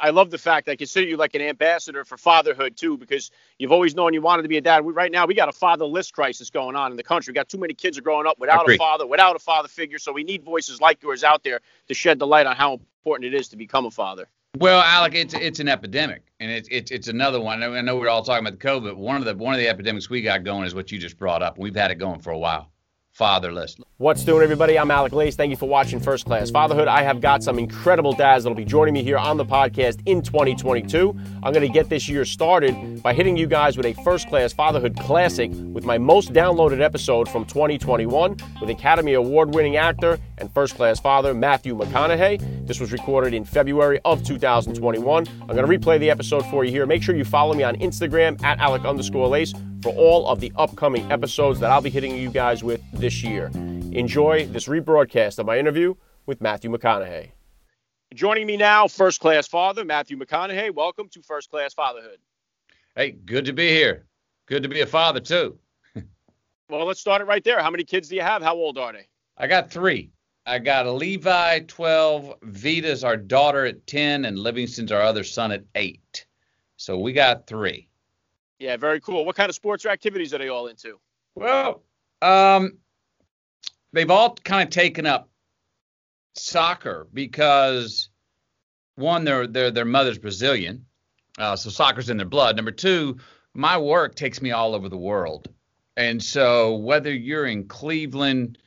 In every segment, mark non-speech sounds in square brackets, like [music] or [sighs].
I love the fact that I consider you like an ambassador for fatherhood too, because you've always known you wanted to be a dad. We, right now, we got a fatherless crisis going on in the country. We got too many kids are growing up without a father, without a father figure. So we need voices like yours out there to shed the light on how important it is to become a father. Well, Alec, it's it's an epidemic, and it's it's it's another one. I know we're all talking about the COVID. One of the one of the epidemics we got going is what you just brought up. We've had it going for a while fatherless. What's doing, everybody? I'm Alec Lace. Thank you for watching First Class Fatherhood. I have got some incredible dads that'll be joining me here on the podcast in 2022. I'm going to get this year started by hitting you guys with a First Class Fatherhood classic with my most downloaded episode from 2021 with Academy Award winning actor and first class father Matthew McConaughey. This was recorded in February of 2021. I'm going to replay the episode for you here. Make sure you follow me on Instagram at Alec underscore Lace for all of the upcoming episodes that I'll be hitting you guys with this year. Enjoy this rebroadcast of my interview with Matthew McConaughey. Joining me now, first class father Matthew McConaughey. Welcome to First Class Fatherhood. Hey, good to be here. Good to be a father too. [laughs] well, let's start it right there. How many kids do you have? How old are they? I got three. I got a Levi 12, Vita's our daughter at 10, and Livingston's our other son at 8. So we got three. Yeah, very cool. What kind of sports or activities are they all into? Well, um, they've all kind of taken up soccer because one, their their their mother's Brazilian, uh, so soccer's in their blood. Number two, my work takes me all over the world, and so whether you're in Cleveland,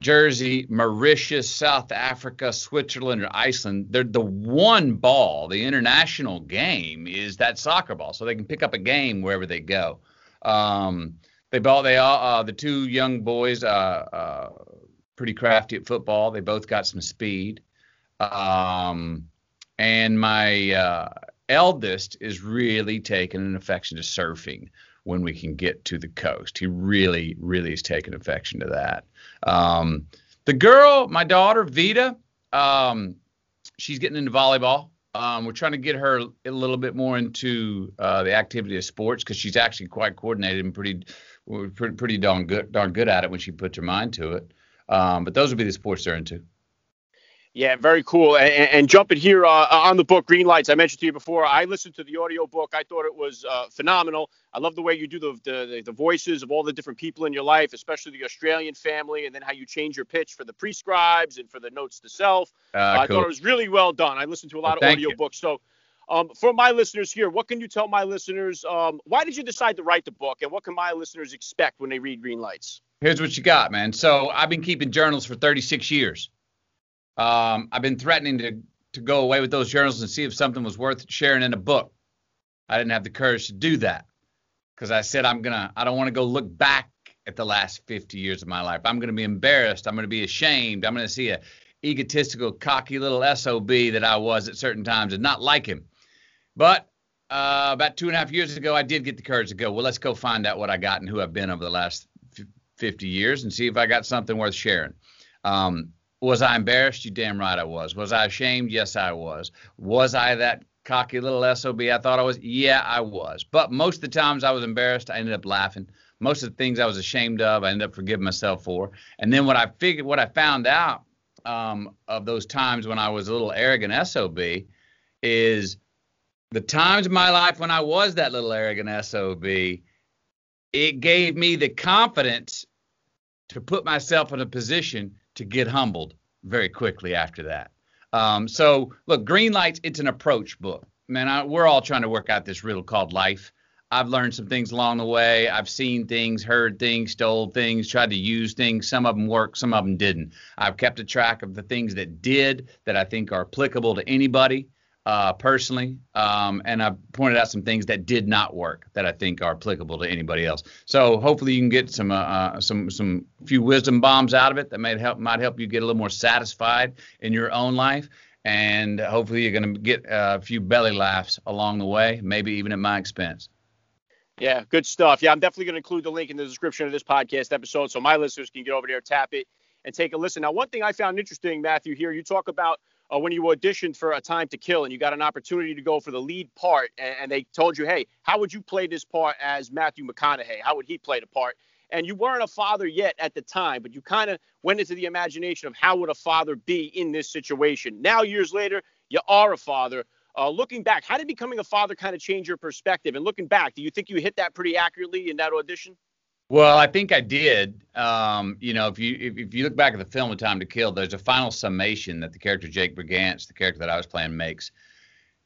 Jersey, Mauritius, South Africa, Switzerland, or Iceland, they're the one ball, the international game is that soccer ball. So they can pick up a game wherever they go. Um, they ball, they all, uh, the two young boys, uh, uh, pretty crafty at football. They both got some speed. Um, and my uh, eldest is really taking an affection to surfing when we can get to the coast. He really, really is taking affection to that. Um, the girl, my daughter Vita, um, she's getting into volleyball. Um, we're trying to get her a little bit more into uh, the activity of sports because she's actually quite coordinated and pretty, pretty, pretty darn good, darn good at it when she puts her mind to it. Um, but those would be the sports they're into. Yeah, very cool. And, and jumping here uh, on the book, Green Lights, I mentioned to you before, I listened to the audio book. I thought it was uh, phenomenal. I love the way you do the, the, the voices of all the different people in your life, especially the Australian family, and then how you change your pitch for the prescribes and for the notes to self. Uh, uh, I thought it was really well done. I listened to a lot well, of audio you. books. So, um, for my listeners here, what can you tell my listeners? Um, why did you decide to write the book, and what can my listeners expect when they read Green Lights? Here's what you got, man. So, I've been keeping journals for 36 years. Um, I've been threatening to to go away with those journals and see if something was worth sharing in a book. I didn't have the courage to do that because I said I'm gonna. I don't want to go look back at the last 50 years of my life. I'm gonna be embarrassed. I'm gonna be ashamed. I'm gonna see a egotistical, cocky little sob that I was at certain times and not like him. But uh, about two and a half years ago, I did get the courage to go. Well, let's go find out what I got and who I've been over the last 50 years and see if I got something worth sharing. Um, was I embarrassed? You damn right I was. Was I ashamed? Yes, I was. Was I that cocky little SOB I thought I was? Yeah, I was. But most of the times I was embarrassed, I ended up laughing. Most of the things I was ashamed of, I ended up forgiving myself for. And then what I figured, what I found out um, of those times when I was a little arrogant SOB is the times of my life when I was that little arrogant SOB, it gave me the confidence to put myself in a position to get humbled very quickly after that. Um, so look, green lights, it's an approach book. Man, I, we're all trying to work out this riddle called life. I've learned some things along the way. I've seen things, heard things, stole things, tried to use things. Some of them worked, some of them didn't. I've kept a track of the things that did that I think are applicable to anybody uh, personally, um, and I've pointed out some things that did not work that I think are applicable to anybody else. So hopefully you can get some uh, uh, some some few wisdom bombs out of it that might help might help you get a little more satisfied in your own life, and hopefully you're going to get a few belly laughs along the way, maybe even at my expense. Yeah, good stuff. Yeah, I'm definitely going to include the link in the description of this podcast episode so my listeners can get over there, tap it, and take a listen. Now, one thing I found interesting, Matthew, here you talk about uh, when you auditioned for A Time to Kill and you got an opportunity to go for the lead part, and, and, they told you, hey, how would you play this part as Matthew McConaughey? How would he play the part? And you weren't a father yet at the time, but you kind of went into the imagination of how would a father be in this situation. Now, years later, you are a father. Uh, looking back, how did becoming a father kind of change your perspective? And looking back, do you think you hit that pretty accurately in that audition? Well, I think I did. Um, you know, if you if, if, you look back at the film Time to Kill*, there's a final summation that the character Jake Brigance, the character that I was playing, makes,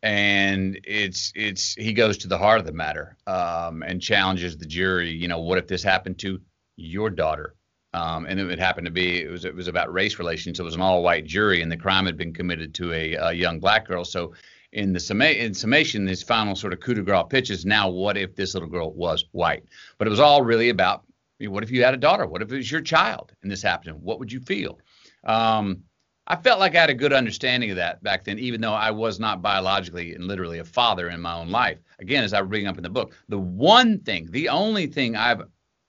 and it's it's he goes to the heart of the matter um, and challenges the jury. You know, what if this happened to your daughter? Um, and it happened to be it was it was about race relations. It was an all-white jury, and the crime had been committed to a, a young black girl. So in the summa- in summation, this final sort of coup de grace pitch is now what if this little girl was white? But it was all really about you know, what if you had a daughter? What if it was your child and this happened? What would you feel? Um, I felt like I had a good understanding of that back then, even though I was not biologically and literally a father in my own life. Again, as I bring up in the book, the one thing, the only thing I've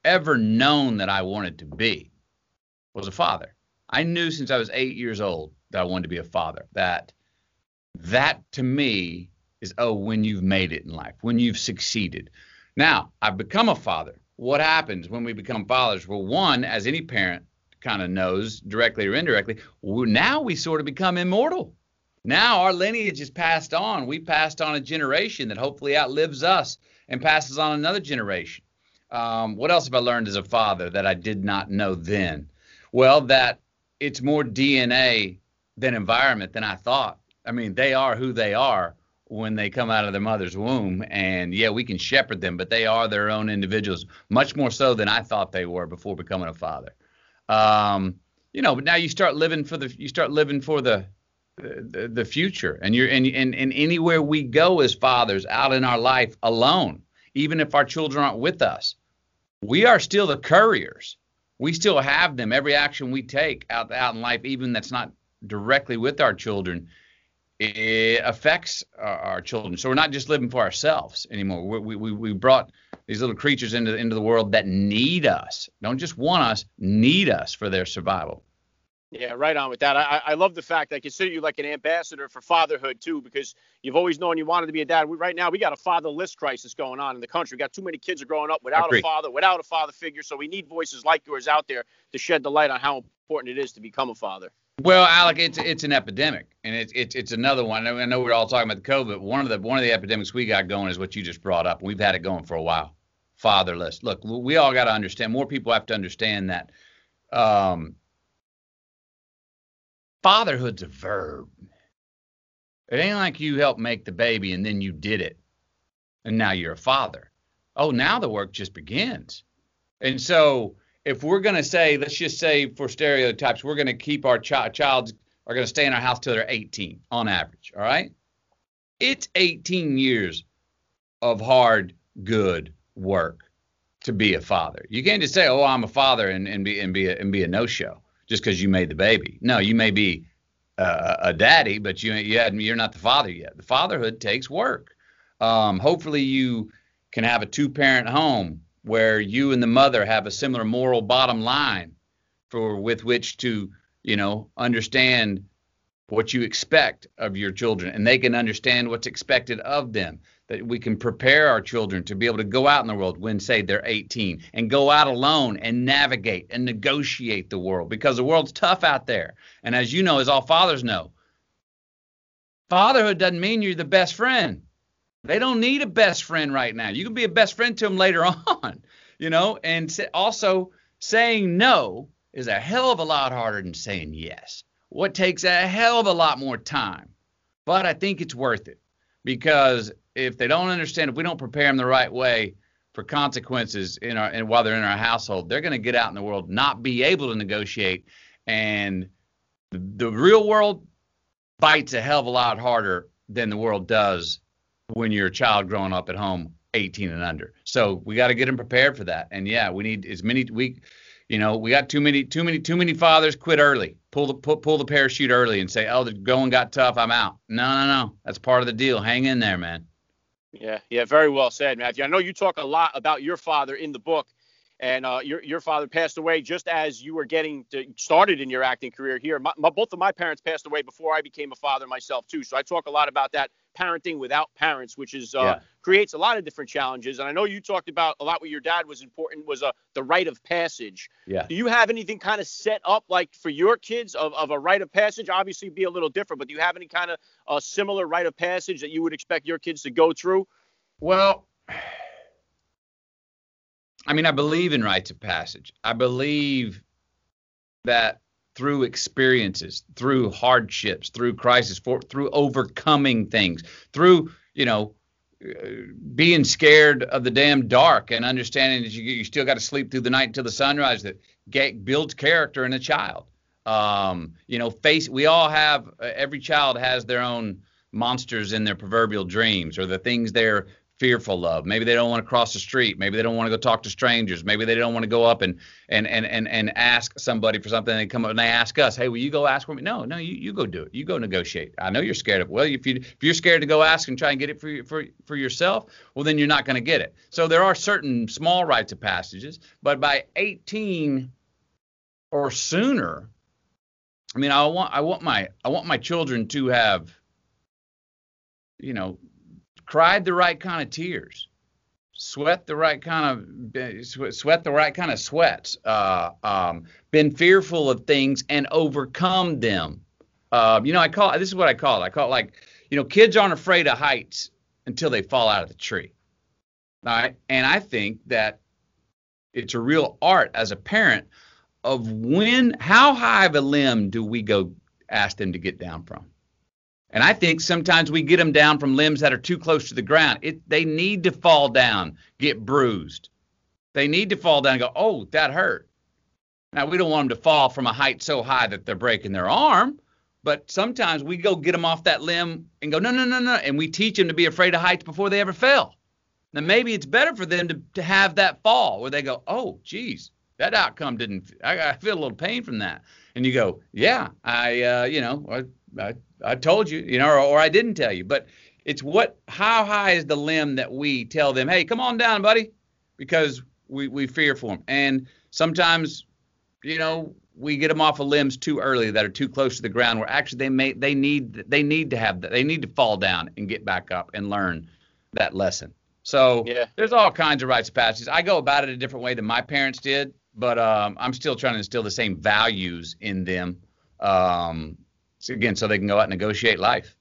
ever known that I wanted to be was a father. I knew since I was eight years old that I wanted to be a father. That that to me is oh when you've made it in life when you've succeeded. Now i've become a father. What happens when we become fathers? Well one as any parent kind of knows directly or indirectly now we sort of become immortal. Now our lineage is passed on. We passed on a generation that hopefully outlives us and passes on another generation. Um, what else have i learned as a father that i did not know then? Well that it's more dna than environment than i thought I mean, they are who they are when they come out of their mother's womb. And yeah, we can shepherd them, but they are their own individuals, much more so than I thought they were before becoming a father. Um, you know, but now you start living for the you start living for the the, the future, and you're and, and and anywhere we go as fathers out in our life alone, even if our children aren't with us, we are still the couriers. We still have them. Every action we take out out in life, even that's not directly with our children, it affects our, our, children. So we're not just living for ourselves anymore. We, we, we brought these little creatures into, into the world that need us, don't just want us, need us for their survival. Yeah, right on with that. I, I love the fact that I consider you like an ambassador for fatherhood too, because you've always known you wanted to be a dad. We, right now, we got a fatherless crisis going on in the country. We got too many kids are growing up without a father, without a father figure. So we need voices like yours out there to shed the light on how important it is to become a father. Well, Alec, it's it's an epidemic, and it's it's it's another one. I know we're all talking about the COVID. One of the one of the epidemics we got going is what you just brought up. We've had it going for a while. Fatherless. Look, we all got to understand. More people have to understand that. Um, fatherhood's a verb. It ain't like you helped make the baby and then you did it, and now you're a father. Oh, now the work just begins. And so if we're going to say, let's just say for stereotypes, we're going to keep our chi- child are going to stay in our house till they're 18 on average. All right. It's 18 years of hard, good work to be a father. You can't just say, "Oh, I'm a father," and, and be and be a, and be a no-show just because you made the baby. No, you may be uh, a daddy, but you you you're not the father yet. The fatherhood takes work. Um, hopefully, you can have a two-parent home where you and the mother have a similar moral bottom line for with which to you know understand what you expect of your children. And they can understand what's expected of them. That we can prepare our children to be able to go out in the world when say they're 18 and go out alone and navigate and negotiate the world because the world's tough out there. And as you know as all fathers know fatherhood doesn't mean you're the best friend they don't need a best friend right now. You can be a best friend to them later [laughs] on, you know, and also saying no is a hell of a lot harder than saying yes. What takes a hell of a lot more time. But I think it's worth it because if they don't understand, if we don't prepare them the right way for consequences in our and while they're in our household, they're going to get out in the world, not be able to negotiate, and the, the real world bites a hell of a lot harder than the world does when you're a child growing up at home 18 and under. So we got to get them prepared for that. And yeah, we need as many we you know, we got too many too many too many fathers quit early. Pull the pull, pull the parachute early and say, "Oh, the going got tough, I'm out." No, no, no. That's part of the deal. Hang in there, man. Yeah, yeah, very well said, Matthew. I know you talk a lot about your father in the book, and uh, your your father passed away just as you were getting to, started in your acting career here. My, my, both of my parents passed away before I became a father myself too, so I talk a lot about that parenting without parents, which is uh, Yeah. creates a lot of different challenges. And I know you talked about a lot with your dad was important was uh, the rite of passage. Yeah. Do you have anything kind of set up like for your kids of, of a rite of passage? Obviously, be a little different, but do you have any kind of uh, similar rite of passage that you would expect your kids to go through? Well, [sighs] I mean, I believe in rites of passage. I believe that through experiences, through hardships, through crisis, for, through overcoming things, through you know uh, being scared of the damn dark and understanding that you, you still got to sleep through the night until the sunrise, that get, builds character in a child. Um, you know, face. We all have. Uh, every child has their own monsters in their proverbial dreams, or the things they're fearful of. Maybe they don't want to cross the street. Maybe they don't want to go talk to strangers. Maybe they don't want to go up and and and and, and ask somebody for something. They come up and they ask us, "Hey, will you go ask for me?" No, no, you, you go do it. You go negotiate. I know you're scared of. Well, if you if you're scared to go ask and try and get it for for for yourself, well then you're not going to get it. So there are certain small rites of passages, but by 18 or sooner, I mean, I want I want my I want my children to have, you know, cried the right kind of tears, sweat the right kind of sweat the right kind of sweats, uh, um, been fearful of things and overcome them. Uh, you know, I call this is what I call it. I call it like, you know, kids aren't afraid of heights until they fall out of the tree. Right, and I think that it's a real art as a parent of when, how high of a limb do we go ask them to get down from? And I think sometimes we get them down from limbs that are too close to the ground. It, they need to fall down, get bruised. They need to fall down and go, oh, that hurt. Now, we don't want them to fall from a height so high that they're breaking their arm, but sometimes we go get them off that limb and go, no, no, no, no. And we teach them to be afraid of heights before they ever fell. Now, maybe it's better for them to, to have that fall where they go, oh, geez, that outcome didn't, I, I feel a little pain from that. And you go, yeah, I, uh, you know, I, I, I told you, you know, or, or I didn't tell you. But it's what, how high is the limb that we tell them, hey, come on down, buddy, because we, we fear for them. And sometimes, you know, we get them off of limbs too early that are too close to the ground where actually they may, they need, they need to have that. They need to fall down and get back up and learn that lesson. So Yeah. there's all kinds of rites of passage. I go about it a different way than my parents did, but um, I'm still trying to instill the same values in them. Um, again, so they can go out and negotiate life.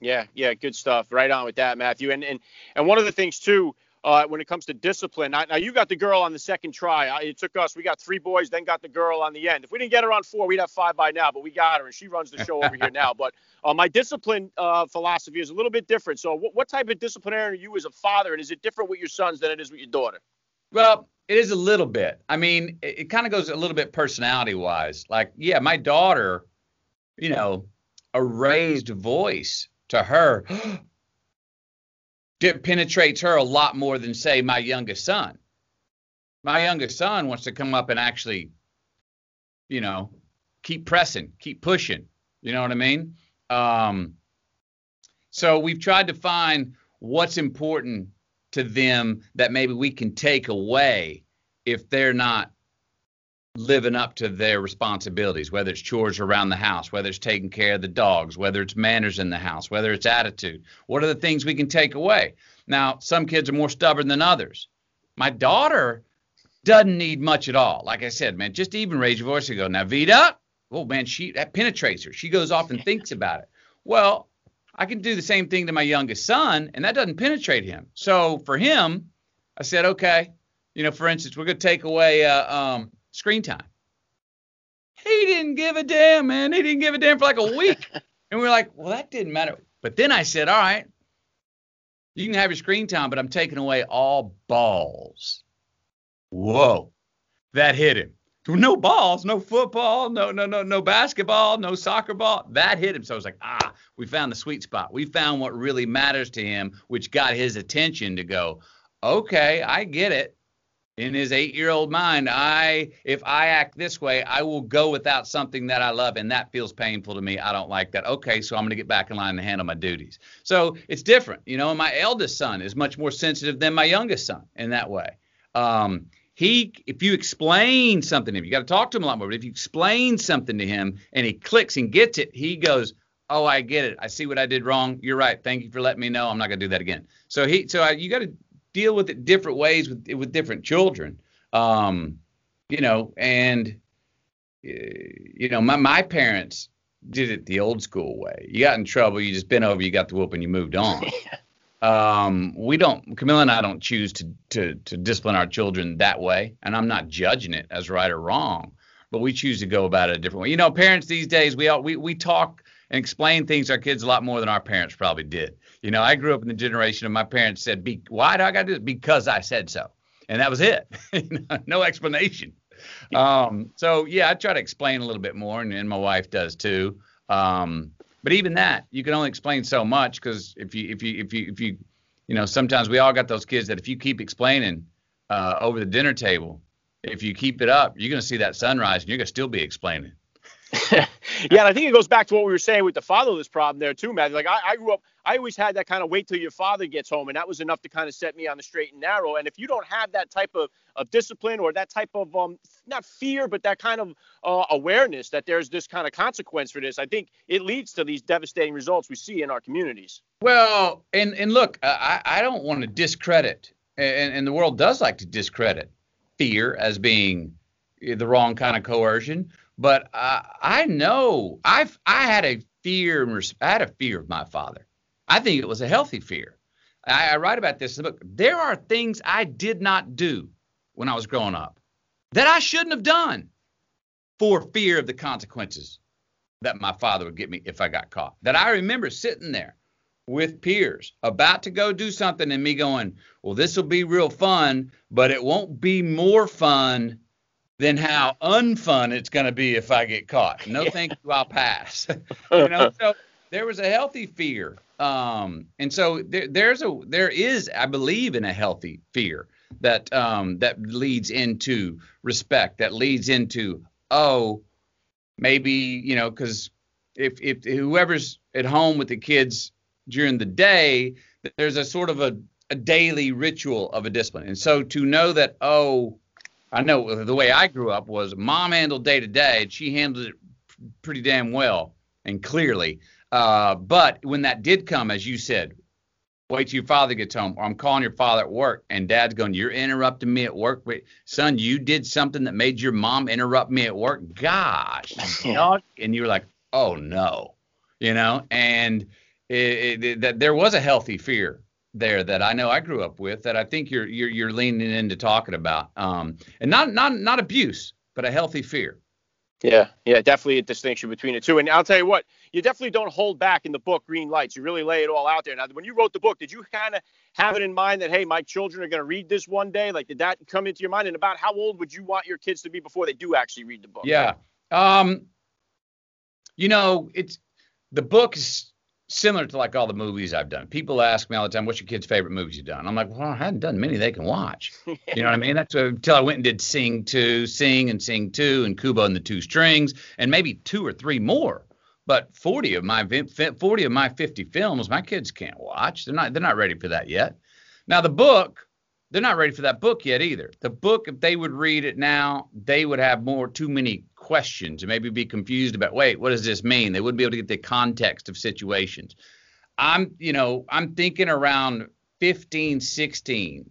Yeah, yeah, good stuff. Right on with that, Matthew. And and and one of the things too, uh, when it comes to discipline. Now, now you got the girl on the second try. I- It took us. We got three boys, then got the girl on the end. If we didn't get her on four, we'd have five by now. But we got her, and she runs the show over here [laughs] now. But uh, my discipline uh, philosophy is a little bit different. So, what, what type of disciplinarian are you as a father, and is it different with your sons than it is with your daughter? Well, it is a little bit. I mean, it, it kind of goes a little bit personality wise. Like, yeah, my daughter, you know, a raised voice to her [gasps] it penetrates her a lot more than say my youngest son. My youngest son wants to come up and actually, you know, keep pressing, keep pushing. You know what I mean? Um, so we've tried to find what's important to them that maybe we can take away if they're not living up to their responsibilities, whether it's chores around the house, whether it's taking care of the dogs, whether it's manners in the house, whether it's attitude. What are the things we can take away? Now, some kids are more stubborn than others. My daughter doesn't need much at all. Like I said, man, just even raise your voice and go, now Vita, oh man, she that penetrates her. She goes off and [laughs] thinks about it. Well, I can do the same thing to my youngest son, and that doesn't penetrate him. So for him, I said, okay, you know, for instance, we're gonna take away uh, um, screen time. He didn't give a damn, man. He didn't give a damn for like a week. [laughs] and we were like, well, that didn't matter. But then I said, all right, you can have your screen time, but I'm taking away all balls. Whoa, that hit him. No balls, no football, no no no no basketball, no soccer ball. That hit him. So I was like, ah, we found the sweet spot. We found what really matters to him, which got his attention to go, okay, I get it. In his eight-year-old mind, I if I act this way, I will go without something that I love, and that feels painful to me. I don't like that. Okay, so I'm going to get back in line and handle my duties. So it's different, you know. My eldest son is much more sensitive than my youngest son in that way. Um, he if you explain something to him, you got to talk to him a lot more. But if you explain something to him and he clicks and gets it, he goes, oh, I get it. I see what I did wrong. You're right. Thank you for letting me know. I'm not gonna do that again. So he, so I, you got to deal with it different ways with with different children. Um, you know, and you know, my my parents did it the old school way. You got in trouble, you just bent over, you got the whoop, and you moved on. [laughs] um, we don't, Camila and I don't choose to to to discipline our children that way, and I'm not judging it as right or wrong, but we choose to go about it a different way. You know, parents these days, we all we we talk and explain things to our kids a lot more than our parents probably did. You know, I grew up in the generation of my parents said, Be, "Why do I got to do it?" Because I said so, and that was it. [laughs] no explanation. Um, so yeah, I try to explain a little bit more, and, and my wife does too. Um, but even that, you can only explain so much because if you if you if you if you you know sometimes we all got those kids that if you keep explaining uh, over the dinner table, if you keep it up, you're gonna see that sunrise, and you're gonna still be explaining. [laughs] yeah, and I think it goes back to what we were saying with the fatherless problem there too, Matthew. Like I, I grew up, I always had that kind of wait till your father gets home, and that was enough to kind of set me on the straight and narrow. And if you don't have that type of, of discipline or that type of um, not fear, but that kind of uh, awareness that there's this kind of consequence for this, I think it leads to these devastating results we see in our communities. Well, and and look, I I don't want to discredit, and, and the world does like to discredit fear as being the wrong kind of coercion but uh, I know I've I had a fear I had a fear of my father. I think it was a healthy fear. I, I write about this in the book. There are things I did not do when I was growing up that I shouldn't have done for fear of the consequences that my father would get me if I got caught. That I remember sitting there with peers about to go do something and me going, well, this will be real fun, but it won't be more fun than how unfun it's going to be if I get caught. No, yeah. thank you, I'll pass. [laughs] you know, [laughs] so there was a healthy fear, um, and so there, there's a there is, I believe, in a healthy fear that um, that leads into respect, that leads into oh, maybe you know, because if if whoever's at home with the kids during the day, there's a sort of a, a daily ritual of a discipline, and so to know that oh I know the way I grew up was mom handled day to day, and she handled it pretty damn well and clearly. Uh, but when that did come, as you said, wait till your father gets home, or I'm calling your father at work, and dad's going, You're interrupting me at work. Wait, son, you did something that made your mom interrupt me at work. Gosh. [laughs] and you were like, Oh no. You know, and it, it, that there was a healthy fear there that I know I grew up with that I think you're you're you're leaning into talking about. Um, and not not not abuse, but a healthy fear. Yeah, yeah, definitely a distinction between the two. And I'll tell you what, you definitely don't hold back in the book Green Lights. You really lay it all out there. Now, when you wrote the book, did you kind of have it in mind that hey, my children are going to read this one day? Like, did that come into your mind? And about how old would you want your kids to be before they do actually read the book? Yeah. Um, you know, it's the book is similar to like all the movies I've done. People ask me all the time, "What's your kid's favorite movies you've done?" I'm like, "Well, I hadn't done many they can watch." [laughs] You know what I mean? That's until I went and did Sing Two, Sing and Sing Two, and Kubo and the Two Strings, and maybe two or three more. But 40 of my 40 of my 50 films, my kids can't watch. They're not they're not ready for that yet. Now the book, they're not ready for that book yet either. The book, if they would read it now, they would have more too many questions and maybe be confused about, wait, what does this mean? They wouldn't be able to get the context of situations. I'm, you know, I'm thinking around 15, 16,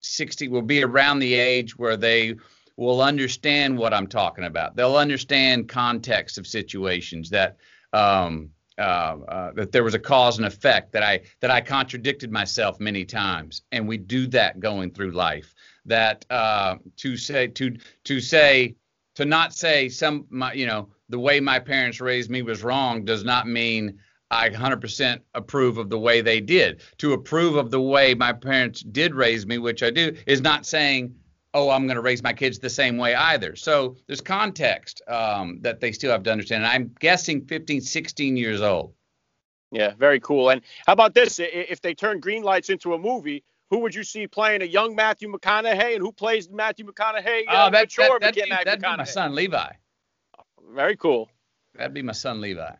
60 will be around the age where they will understand what I'm talking about. They'll understand context of situations that um, uh, uh, that there was a cause and effect that I that I contradicted myself many times, and we do that going through life. That uh, to say to to say to not say some my you know the way my parents raised me was wrong does not mean I 100% approve of the way they did. To approve of the way my parents did raise me, which I do, is not saying oh, I'm going to raise my kids the same way either. So there's context um, that they still have to understand. And I'm guessing 15, 16 years old. Yeah, very cool. And how about this? If they turn Green Lights into a movie, who would you see playing a young Matthew McConaughey, and who plays Matthew McConaughey? Uh, oh, that, mature that, would be, that'd be my son Levi. Very cool. That'd be my son Levi.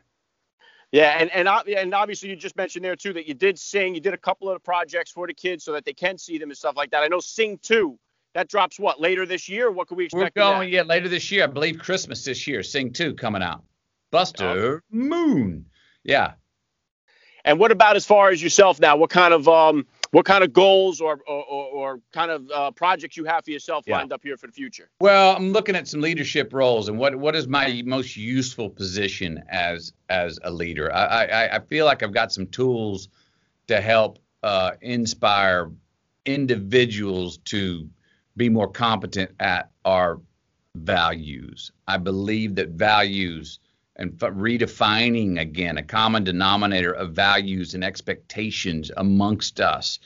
Yeah, and and and obviously you just mentioned there too that you did sing, you did a couple of projects for the kids so that they can see them and stuff like that. I know Sing Two that drops what later this year? What can we expect? We're going yeah later this year. I believe Christmas this year. Sing two coming out. Buster oh. Moon. Yeah. And what about as far as yourself now? What kind of um, what kind of goals or or, or kind of uh, projects you have for yourself yeah. lined up here for the future? Well, I'm looking at some leadership roles and what what is my most useful position as as a leader. I I, I feel like I've got some tools to help uh, inspire individuals to be more competent at our values. I believe that values and redefining again a common denominator of values and expectations amongst us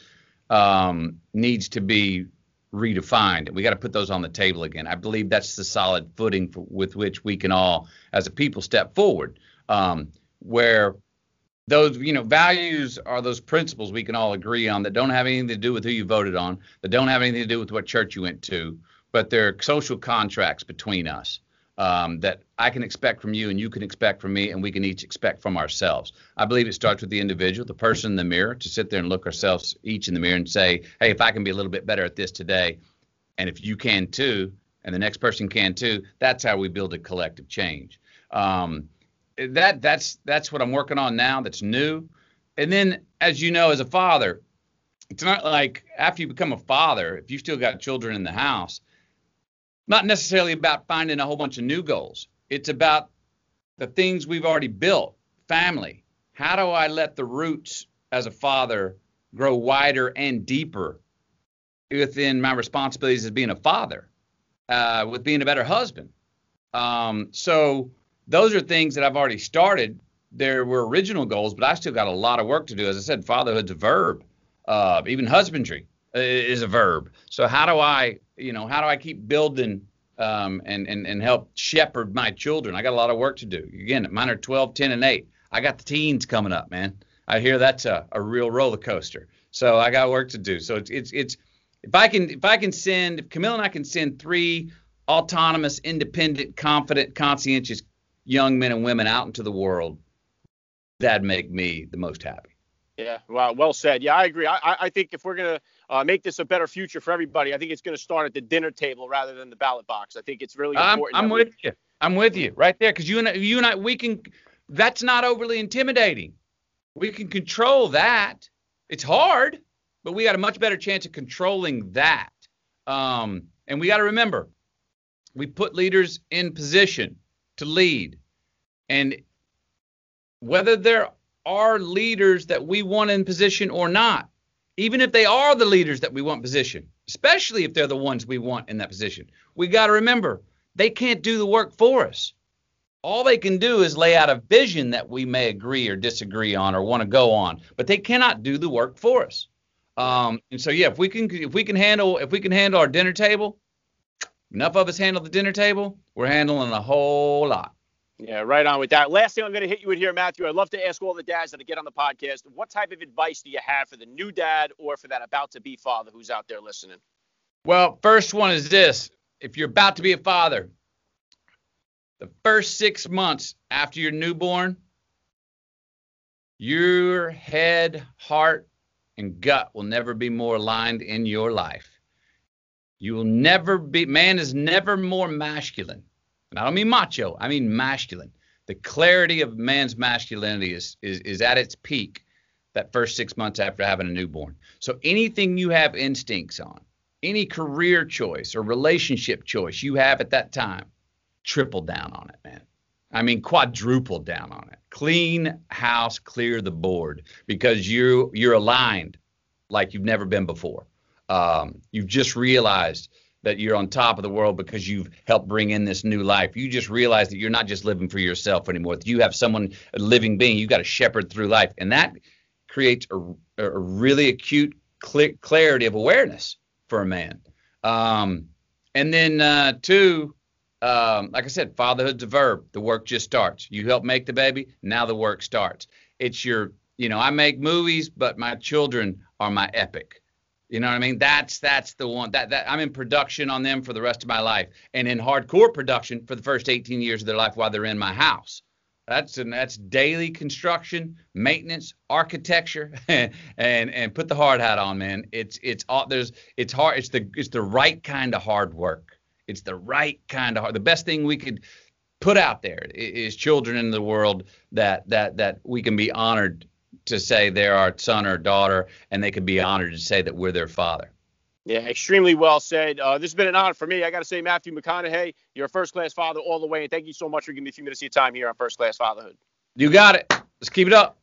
um, needs to be redefined. We got to put those on the table again. I believe that's the solid footing for, with which we can all, as a people, step forward. Um, where those, you know, values are those principles we can all agree on that don't have anything to do with who you voted on, that don't have anything to do with what church you went to, but they're social contracts between us um, that I can expect from you and you can expect from me and we can each expect from ourselves. I believe it starts with the individual, the person in the mirror, to sit there and look ourselves each in the mirror and say, hey, if I can be a little bit better at this today, and if you can too, and the next person can too, that's how we build a collective change. Um, that that's that's what I'm working on now. That's new. And then, as you know, as a father, it's not like after you become a father, if you still got children in the house, not necessarily about finding a whole bunch of new goals. It's about the things we've already built, family. How do I let the roots as a father grow wider and deeper within my responsibilities as being a father, uh, with being a better husband? Um, so those are things that I've already started. There were original goals, but I still got a lot of work to do. As I said, fatherhood's a verb. Uh, even husbandry is a verb. So how do I you know, how do I keep building um, and, and, and help shepherd my children? I got a lot of work to do. Again, mine are 12, 10, and 8. I got the teens coming up, man. I hear that's a, a real roller coaster. So I got work to do. So it's, it's, it's, if I can, if I can send, if Camille and I can send three autonomous, independent, confident, conscientious young men and women out into the world, that'd make me the most happy. Yeah, well, well said. Yeah, I agree. I, I think if we're gonna uh, make this a better future for everybody, I think it's gonna start at the dinner table rather than the ballot box. I think it's really important. I'm, I'm with you. I'm with you right there because you and you and I, we can. That's not overly intimidating. We can control that. It's hard, but we got a much better chance of controlling that. Um, and we got to remember, we put leaders in position to lead, and whether they're are leaders that we want in position or not, even if they are the leaders that we want position, especially if they're the ones we want in that position, we got to remember they can't do the work for us. All they can do is lay out a vision that we may agree or disagree on or want to go on, but they cannot do the work for us. Um, and so, yeah, if we can, if we can handle, if we can handle our dinner table, enough of us handle the dinner table, we're handling a whole lot. Yeah, right on with that. Last thing I'm going to hit you with here, Matthew. I'd love to ask all the dads that I get on the podcast, what type of advice do you have for the new dad or for that about to be father who's out there listening? Well, first one is this: if you're about to be a father, the first six months after your newborn, your head, heart, and gut will never be more aligned in your life. You will never be. Man is never more masculine and I don't mean macho, I mean masculine. The clarity of man's masculinity is, is, is at its peak that first six months after having a newborn. So anything you have instincts on, any career choice or relationship choice you have at that time, triple down on it, man. I mean, quadruple down on it. Clean house, clear the board because you you're aligned like you've never been before. Um, you've just realized that you're on top of the world because you've helped bring in this new life. You just realize that you're not just living for yourself anymore. You have someone, a living being, you've got to shepherd through life, and that creates a, a really acute cl- clarity of awareness for a man. Um, and then uh, two, um, like I said, fatherhood's a verb. The work just starts. You help make the baby, now the work starts. It's your, you know, I make movies, but my children are my epic. You know what I mean? That's that's the one that that I'm in production on them for the rest of my life, and in hardcore production for the first 18 years of their life while they're in my house. That's that's daily construction, maintenance, architecture, [laughs] and and put the hard hat on, man. It's it's all there's it's hard. It's the it's the right kind of hard work. It's the right kind of hard. The best thing we could put out there is children in the world that that that we can be honored to say they're our son or daughter, and they can be honored to say that we're their father. Yeah, extremely well said. Uh, this has been an honor for me. I got to say, Matthew McConaughey, you're a first class father all the way, and thank you so much for giving me a few minutes of your time here on First Class Fatherhood. You got it. Let's keep it up.